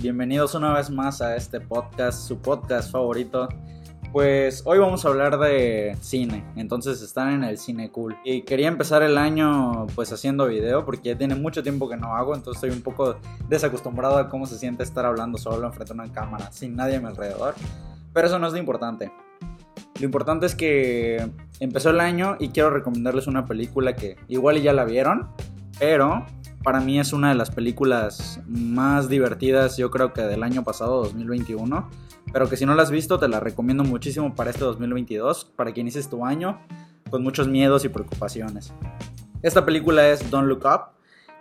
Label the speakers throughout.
Speaker 1: Bienvenidos una vez más a este podcast, su podcast favorito. Pues hoy vamos a hablar de cine, entonces están en el cine cool. Y quería empezar el año pues haciendo video porque ya tiene mucho tiempo que no hago, entonces estoy un poco desacostumbrado a cómo se siente estar hablando solo enfrente de una cámara, sin nadie a mi alrededor. Pero eso no es lo importante. Lo importante es que empezó el año y quiero recomendarles una película que igual ya la vieron, pero para mí es una de las películas más divertidas, yo creo que del año pasado, 2021. Pero que si no la has visto, te la recomiendo muchísimo para este 2022, para que inicies tu año con muchos miedos y preocupaciones. Esta película es Don't Look Up,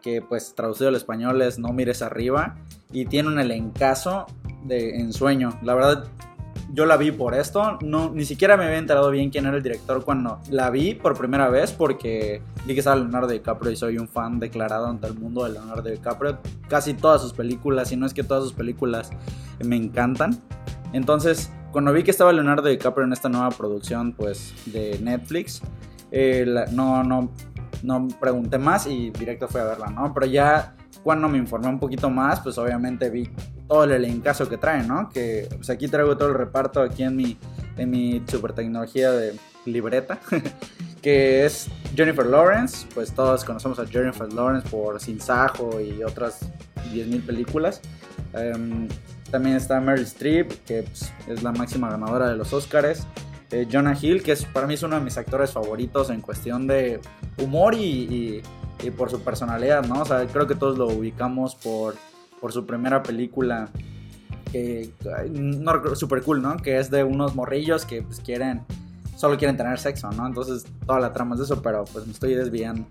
Speaker 1: que pues traducido al español es No mires arriba, y tiene un elencazo de ensueño. La verdad, yo la vi por esto, no, ni siquiera me había enterado bien quién era el director cuando la vi por primera vez, porque vi que estaba Leonardo DiCaprio y soy un fan declarado ante el mundo de Leonardo DiCaprio. Casi todas sus películas, si no es que todas sus películas me encantan. Entonces, cuando vi que estaba Leonardo DiCaprio en esta nueva producción, pues, de Netflix, eh, no, no, no pregunté más y directo fui a verla, ¿no? Pero ya cuando me informé un poquito más, pues obviamente vi todo el elencazo que trae, ¿no? Que pues aquí traigo todo el reparto aquí en mi, en mi super tecnología de libreta, que es Jennifer Lawrence, pues todos conocemos a Jennifer Lawrence por Sin Sajo y otras 10.000 películas. Em, también está Meryl Streep, que pues, es la máxima ganadora de los Oscars. Eh, Jonah Hill, que es, para mí es uno de mis actores favoritos en cuestión de humor y, por su personalidad, ¿no? O sea, creo que todos lo ubicamos por, por su primera película, que super cool, ¿no? Que es de unos morrillos que pues quieren, solo quieren tener sexo, ¿no? Entonces toda la trama es de eso, pero pues me estoy desviando.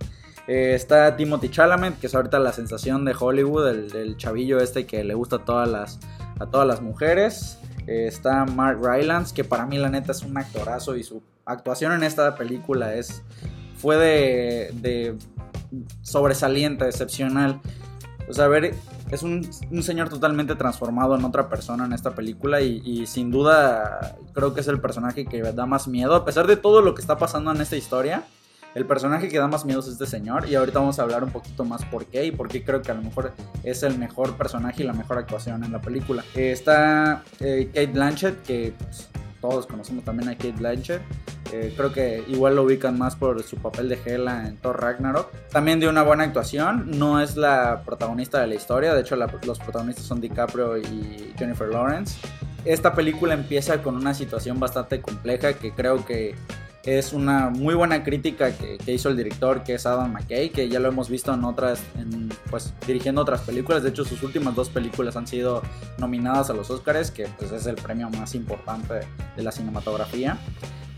Speaker 1: Eh, está Timothy Chalamet, que es ahorita la sensación de Hollywood, el, chavillo este que le gusta a todas las, a todas las mujeres. Eh, está Mark Rylance, que para mí la neta es un actorazo y su actuación en esta película es fue de, de sobresaliente, excepcional. O sea, ver, es un, un, señor totalmente transformado en otra persona en esta película y, sin duda creo que es el personaje que da más miedo, a pesar de todo lo que está pasando en esta historia el personaje que da más miedo es este señor y ahorita vamos a hablar un poquito más por qué y por qué creo que a lo mejor es el mejor personaje y la mejor actuación en la película. Eh, está eh, Kate Blanchett, que pues, todos conocemos también a Kate Blanchett. Eh, creo que igual lo ubican más por su papel de Hela en Thor Ragnarok. También dio una buena actuación. No es la protagonista de la historia. De hecho, los protagonistas son DiCaprio y Jennifer Lawrence. Esta película empieza con una situación bastante compleja que creo que es una muy buena crítica que, hizo el director, que es Adam McKay, que ya lo hemos visto en otras, pues dirigiendo otras películas. De hecho, sus últimas dos películas han sido nominadas a los Oscars, que pues es el premio más importante de la cinematografía.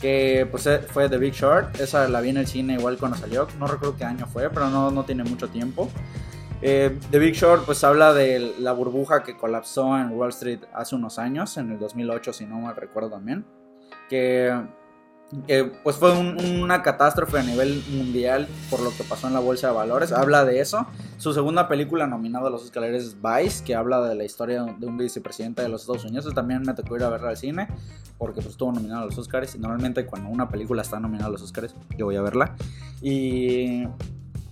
Speaker 1: Que pues eh, fue The Big Short, esa la vi en el cine igual cuando salió, no recuerdo qué año fue, pero no, no tiene mucho tiempo. Eh, The Big Short pues habla de la burbuja que colapsó en Wall Street hace unos años, en el 2008 si no me recuerdo también. Que que pues fue una catástrofe a nivel mundial por lo que pasó en la bolsa de valores. Habla de eso. Su segunda película nominada a los Oscars es Vice, que habla de la historia de un vicepresidente de los Estados Unidos. También me tocó ir a verla al cine porque pues estuvo nominado a los Oscars. Y normalmente cuando una película está nominada a los Oscars, yo voy a verla. Y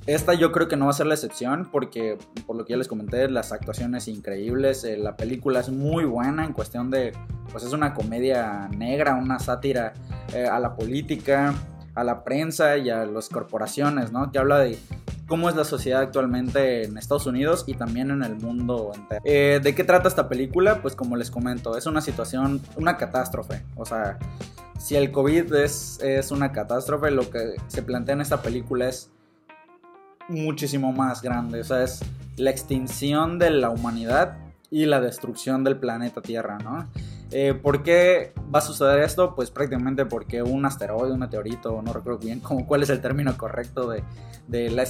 Speaker 1: esta yo creo que no va a ser la excepción porque, por lo que ya les comenté, las actuaciones increíbles, eh, la película es muy buena en cuestión de pues es una comedia negra, una sátira eh, a la política, a la prensa y a las corporaciones, ¿no? Que habla de cómo es la sociedad actualmente en Estados Unidos y también en el mundo entero. Eh, ¿De qué trata esta película? Pues como les comento, es una situación, una catástrofe. O sea, si el COVID es, es una catástrofe, lo que se plantea en esta película es muchísimo más grande. O sea, es la extinción de la humanidad y la destrucción del planeta Tierra, ¿no? Eh, ¿Por qué va a suceder esto? Pues prácticamente porque un asteroide, un meteorito, no recuerdo bien cómo, cuál es el término correcto de, de la,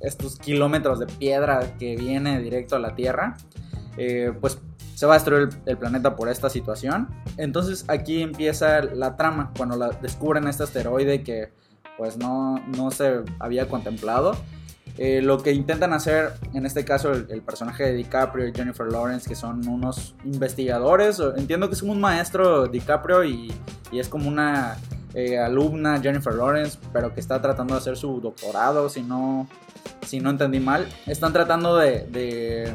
Speaker 1: estos kilómetros de piedra que viene directo a la Tierra, eh, pues se va a destruir el, planeta por esta situación. Entonces aquí empieza la trama, cuando descubren este asteroide que pues no, no se había contemplado eh, lo que intentan hacer, en este caso, el, personaje de DiCaprio y Jennifer Lawrence, que son unos investigadores. Entiendo que es como un maestro DiCaprio y, y es como una eh, alumna Jennifer Lawrence, pero que está tratando de hacer su doctorado, si no, si no entendí mal. Están tratando de, de,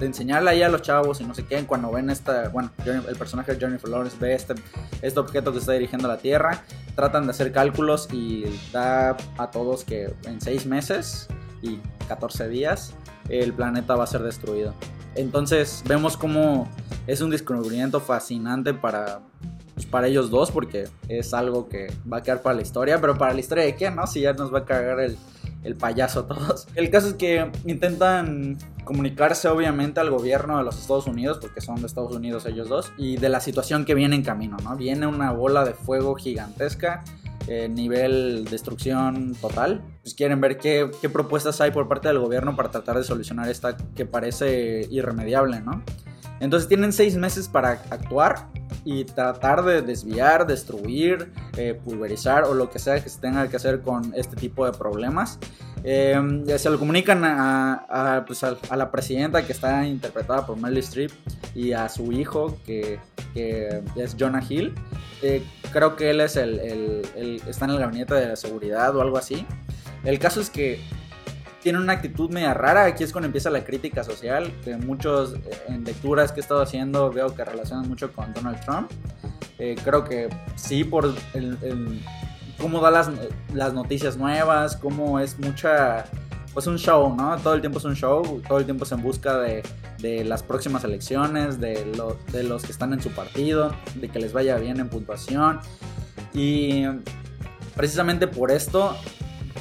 Speaker 1: enseñarle ahí a los chavos y no sé qué, cuando ven esta, bueno, el personaje de Jennifer Lawrence ve este, este objeto que está dirigiendo a la Tierra, tratan de hacer cálculos y da a todos que en 6 meses y 14 días el planeta va a ser destruido. Entonces vemos como es un descubrimiento fascinante para, pues, para ellos dos porque es algo que va a quedar para la historia, pero para la historia de qué, ¿no? Si ya nos va a cagar el, el payaso todos. El caso es que intentan comunicarse obviamente al gobierno de los Estados Unidos, porque son de Estados Unidos ellos dos, y de la situación que viene en camino, ¿no? Viene una bola de fuego gigantesca eh, nivel destrucción total. Pues quieren ver qué, qué, propuestas hay por parte del gobierno para tratar de solucionar esta que parece irremediable, ¿no? Entonces tienen seis meses para actuar y tratar de desviar, destruir, eh, pulverizar o lo que sea que se tenga que hacer con este tipo de problemas. Eh, se lo comunican a, pues a, la presidenta que está interpretada por Meryl Streep y a su hijo que, que es Jonah Hill. Eh, creo que él es el, el, está en el gabinete de la seguridad o algo así. El caso es que tiene una actitud media rara. Aquí es cuando empieza la crítica social, que muchos eh, en lecturas que he estado haciendo veo que relacionan mucho con Donald Trump. Eh, creo que sí, por el, cómo da las, las, noticias nuevas, cómo es mucha, pues un show, ¿no? Todo el tiempo es un show, todo el tiempo es en busca de, de las próximas elecciones, de, lo, de los que están en su partido, de que les vaya bien en puntuación. Y precisamente por esto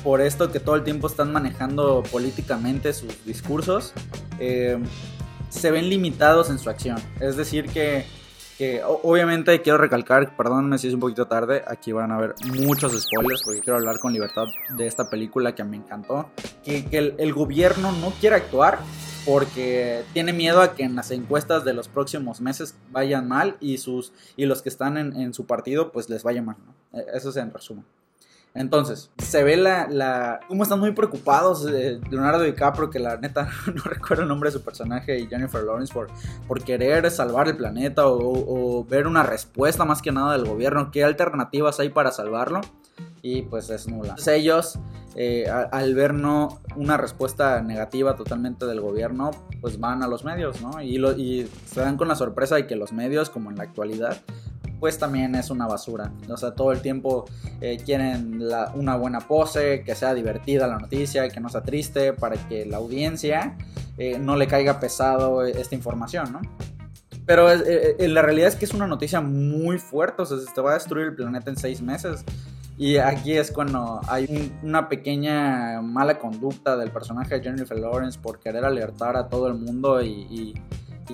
Speaker 1: por esto que todo el tiempo están manejando políticamente sus discursos, eh, se ven limitados en su acción. Es decir, que, obviamente quiero recalcar, perdónenme si es un poquito tarde, aquí van a ver muchos spoilers porque quiero hablar con libertad de esta película que me encantó, que, el, gobierno no quiere actuar porque tiene miedo a que en las encuestas de los próximos meses vayan mal y, sus, y los que están en, su partido pues les vaya mal. E, eso es en resumen. Entonces, se ve la, la cómo están muy preocupados de Leonardo DiCaprio, que la neta no recuerdo el nombre de su personaje, y Jennifer Lawrence por, querer salvar el planeta o, ver una respuesta más que nada del gobierno, qué alternativas hay para salvarlo, y pues es nula. Entonces ellos, eh, al ver no una respuesta negativa totalmente del gobierno, pues van a los medios, ¿no? Y, y se dan con la sorpresa de que los medios, como en la actualidad, pues también es una basura. O sea, todo el tiempo eh, quieren una buena pose, que sea divertida la noticia, que no sea triste, para que la audiencia eh, no le caiga pesado esta información, ¿no? Pero eh, la realidad es que es una noticia muy fuerte, o sea, se te va a destruir el planeta en seis meses. Y aquí es cuando hay una pequeña mala conducta del personaje de Jennifer Lawrence por querer alertar a todo el mundo y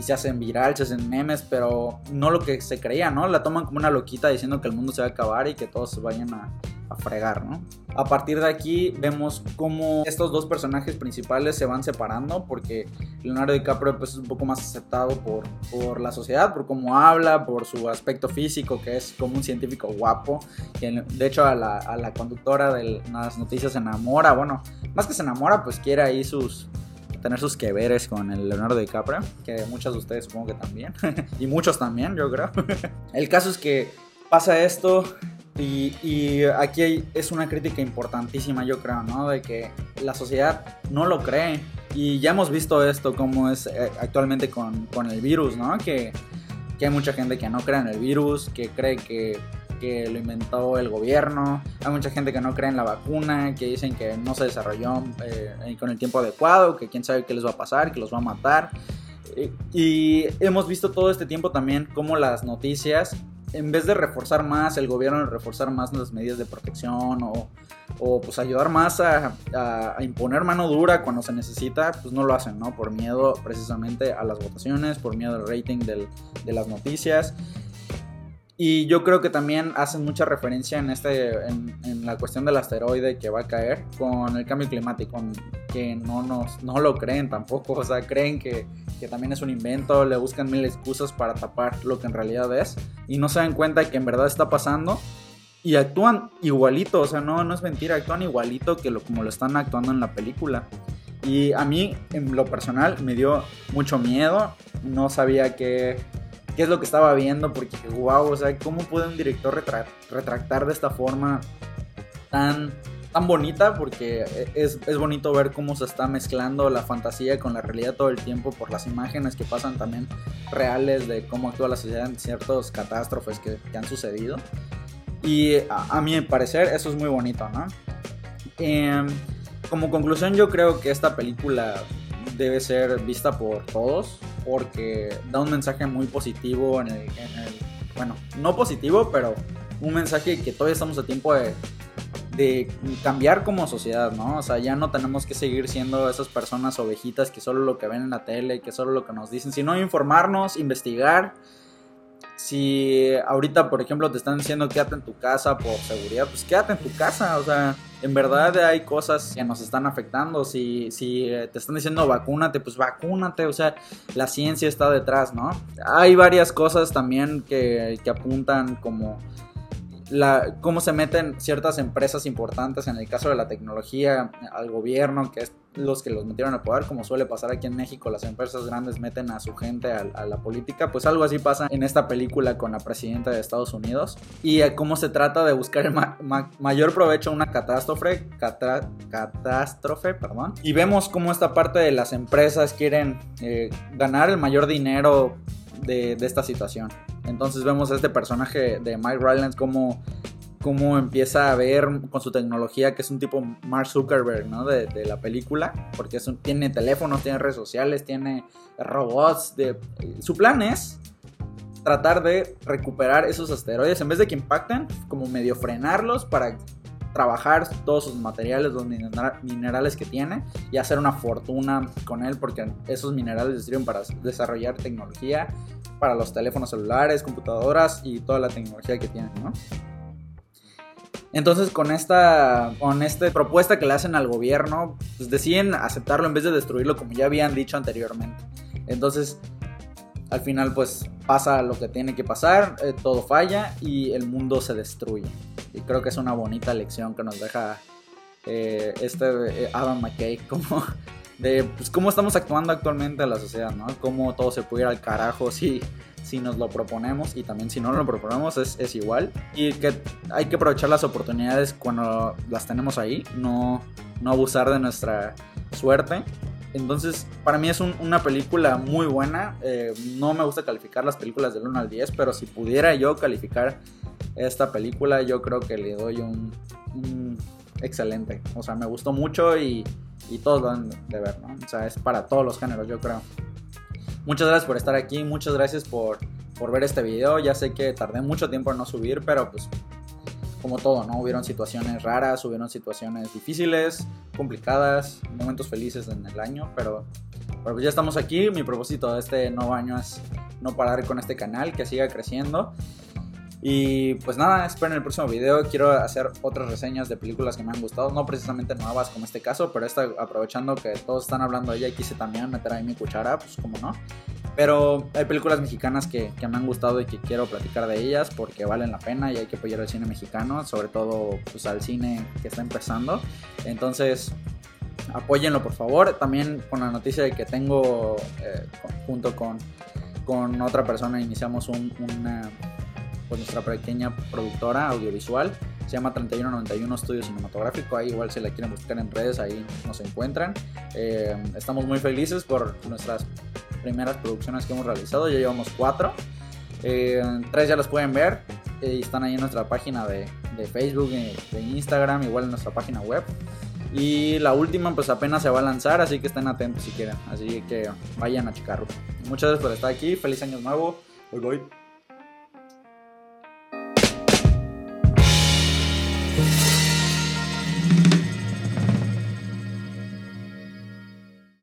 Speaker 1: se hacen viral, se hacen memes, pero no lo que se creía, ¿no? La toman como una loquita diciendo que el mundo se va a acabar y que todos se vayan a, fregar, ¿no? A partir de aquí vemos cómo estos dos personajes principales se van separando porque Leonardo DiCaprio pues, es un poco más aceptado por, por la sociedad, por cómo habla, por su aspecto físico, que es como un científico guapo. de hecho a la, a la conductora de las noticias se enamora, bueno, más que se enamora, pues quiere ahí sus tener sus que veres con el Leonardo DiCaprio, que muchos de ustedes supongo que también, y muchos también, yo creo. el caso es que pasa esto y, aquí es una crítica importantísima, yo creo, ¿no? De que la sociedad no lo cree. Y ya hemos visto esto como es eh, actualmente con, con el virus, ¿no? Que, que hay mucha gente que no cree en el virus, que cree que que lo inventó el gobierno, hay mucha gente que no cree en la vacuna, que dicen que no se desarrolló eh, con el tiempo adecuado, que quién sabe qué les va a pasar, que los va a matar. Y hemos visto todo este tiempo también cómo las noticias, en vez de reforzar más el gobierno, reforzar más las medidas de protección o, o pues ayudar más a, a, imponer mano dura cuando se necesita, pues no lo hacen, ¿no? Por miedo precisamente a las votaciones, por miedo al rating del, de las noticias. Y yo creo que también hacen mucha referencia en, este, en, la cuestión del asteroide que va a caer con el cambio climático, que no, nos, no lo creen tampoco, o sea, creen que, que también es un invento, le buscan mil excusas para tapar lo que en realidad es, y no se dan cuenta que en verdad está pasando y actúan igualito, o sea, no, no es mentira, actúan igualito que lo, como lo están actuando en la película. Y a mí, en lo personal, me dio mucho miedo, no sabía que qué es lo que estaba viendo, porque wow, o sea, ¿cómo puede un director retractar de esta forma tan tan bonita porque es, es, bonito ver cómo se está mezclando la fantasía con la realidad todo el tiempo por las imágenes que pasan también reales de cómo actúa la sociedad en ciertas catástrofes que, que han sucedido. Y a, a, mi parecer eso es muy bonito, ¿no? Eh, como conclusión yo creo que esta película debe ser vista por todos porque da un mensaje muy positivo en el, en el bueno, no positivo, pero un mensaje que todavía estamos a tiempo de, de cambiar como sociedad, ¿no? O sea, ya no tenemos que seguir siendo esas personas ovejitas que solo lo que ven en la tele, que solo lo que nos dicen, sino informarnos, investigar. Si ahorita, por ejemplo, te están diciendo quédate en tu casa por seguridad, pues quédate en tu casa. O sea, en verdad hay cosas que nos están afectando. Si, si te están diciendo vacúnate, pues vacúnate. O sea, la ciencia está detrás, ¿no? Hay varias cosas también que, que apuntan como la, cómo se meten ciertas empresas importantes, en el caso de la tecnología, al gobierno, que es los que los metieron al poder, como suele pasar aquí en México, las empresas grandes meten a su gente a, la política, pues algo así pasa en esta película con la presidenta de Estados Unidos, y cómo se trata de buscar el mayor provecho a una catástrofe, catástrofe, perdón, y vemos cómo esta parte de las empresas quieren eh, ganar el mayor dinero de, esta situación. Entonces vemos a este personaje de Mike Rylance como cómo empieza a ver con su tecnología, que es un tipo Mark Zuckerberg, ¿no? De, la película, porque tiene teléfonos, tiene redes sociales, tiene robots. De, su plan es tratar de recuperar esos asteroides, en vez de que impacten, como medio frenarlos para trabajar todos sus materiales, los minerales que tiene y hacer una fortuna con él porque esos minerales sirven para desarrollar tecnología para los teléfonos celulares, computadoras y toda la tecnología que tienen, ¿no? Entonces con esta, con esta propuesta que le hacen al gobierno, pues deciden aceptarlo en vez de destruirlo como ya habían dicho anteriormente. Entonces al final pues pasa lo que tiene que pasar, eh, todo falla y el mundo se destruye. Y creo que es una bonita lección que nos deja eh, este eh, Adam McKay como de pues, cómo estamos actuando actualmente en la sociedad, ¿no? Cómo todo se puede ir al carajo si, si nos lo proponemos y también si no lo proponemos es, es igual. Y que hay que aprovechar las oportunidades cuando las tenemos ahí, no, no abusar de nuestra suerte. Entonces, para mí es un, una película muy buena. Eh, no me gusta calificar las películas del 1 al 10, pero si pudiera yo calificar esta película, yo creo que le doy un, un excelente. O sea, me gustó mucho y y todos lo han de ver, ¿no? O sea, es para todos los géneros, yo creo. Muchas gracias por estar aquí, muchas gracias por, por ver este video. Ya sé que tardé mucho tiempo en no subir, pero pues como todo, ¿no? Hubieron situaciones raras, hubieron situaciones difíciles, complicadas, momentos felices en el año, pero, pero pues ya estamos aquí. Mi propósito de este nuevo año es no parar con este canal, que siga creciendo. Y pues nada, esperen el próximo video. Quiero hacer otras reseñas de películas que me han gustado. No precisamente nuevas como este caso, pero esta, aprovechando que todos están hablando de ella, quise también meter ahí mi cuchara, pues como no. Pero hay películas mexicanas que, que, me han gustado y que quiero platicar de ellas porque valen la pena y hay que apoyar al cine mexicano, sobre todo pues, al cine que está empezando. Entonces, apóyenlo por favor. También con la noticia de que tengo, eh, junto con, con otra persona, iniciamos un, una pues nuestra pequeña productora audiovisual. Se llama 3191 Estudio Cinematográfico. Ahí igual si la quieren buscar en redes, ahí nos encuentran. Eh, estamos muy felices por nuestras primeras producciones que hemos realizado. Ya llevamos cuatro. Eh, tres ya las pueden ver. Eh, y están ahí en nuestra página de, de Facebook, de, de Instagram, igual en nuestra página web. Y la última pues apenas se va a lanzar, así que estén atentos si quieren. Así que vayan a checarlo. Muchas gracias por estar aquí. Feliz año nuevo. Bye bye.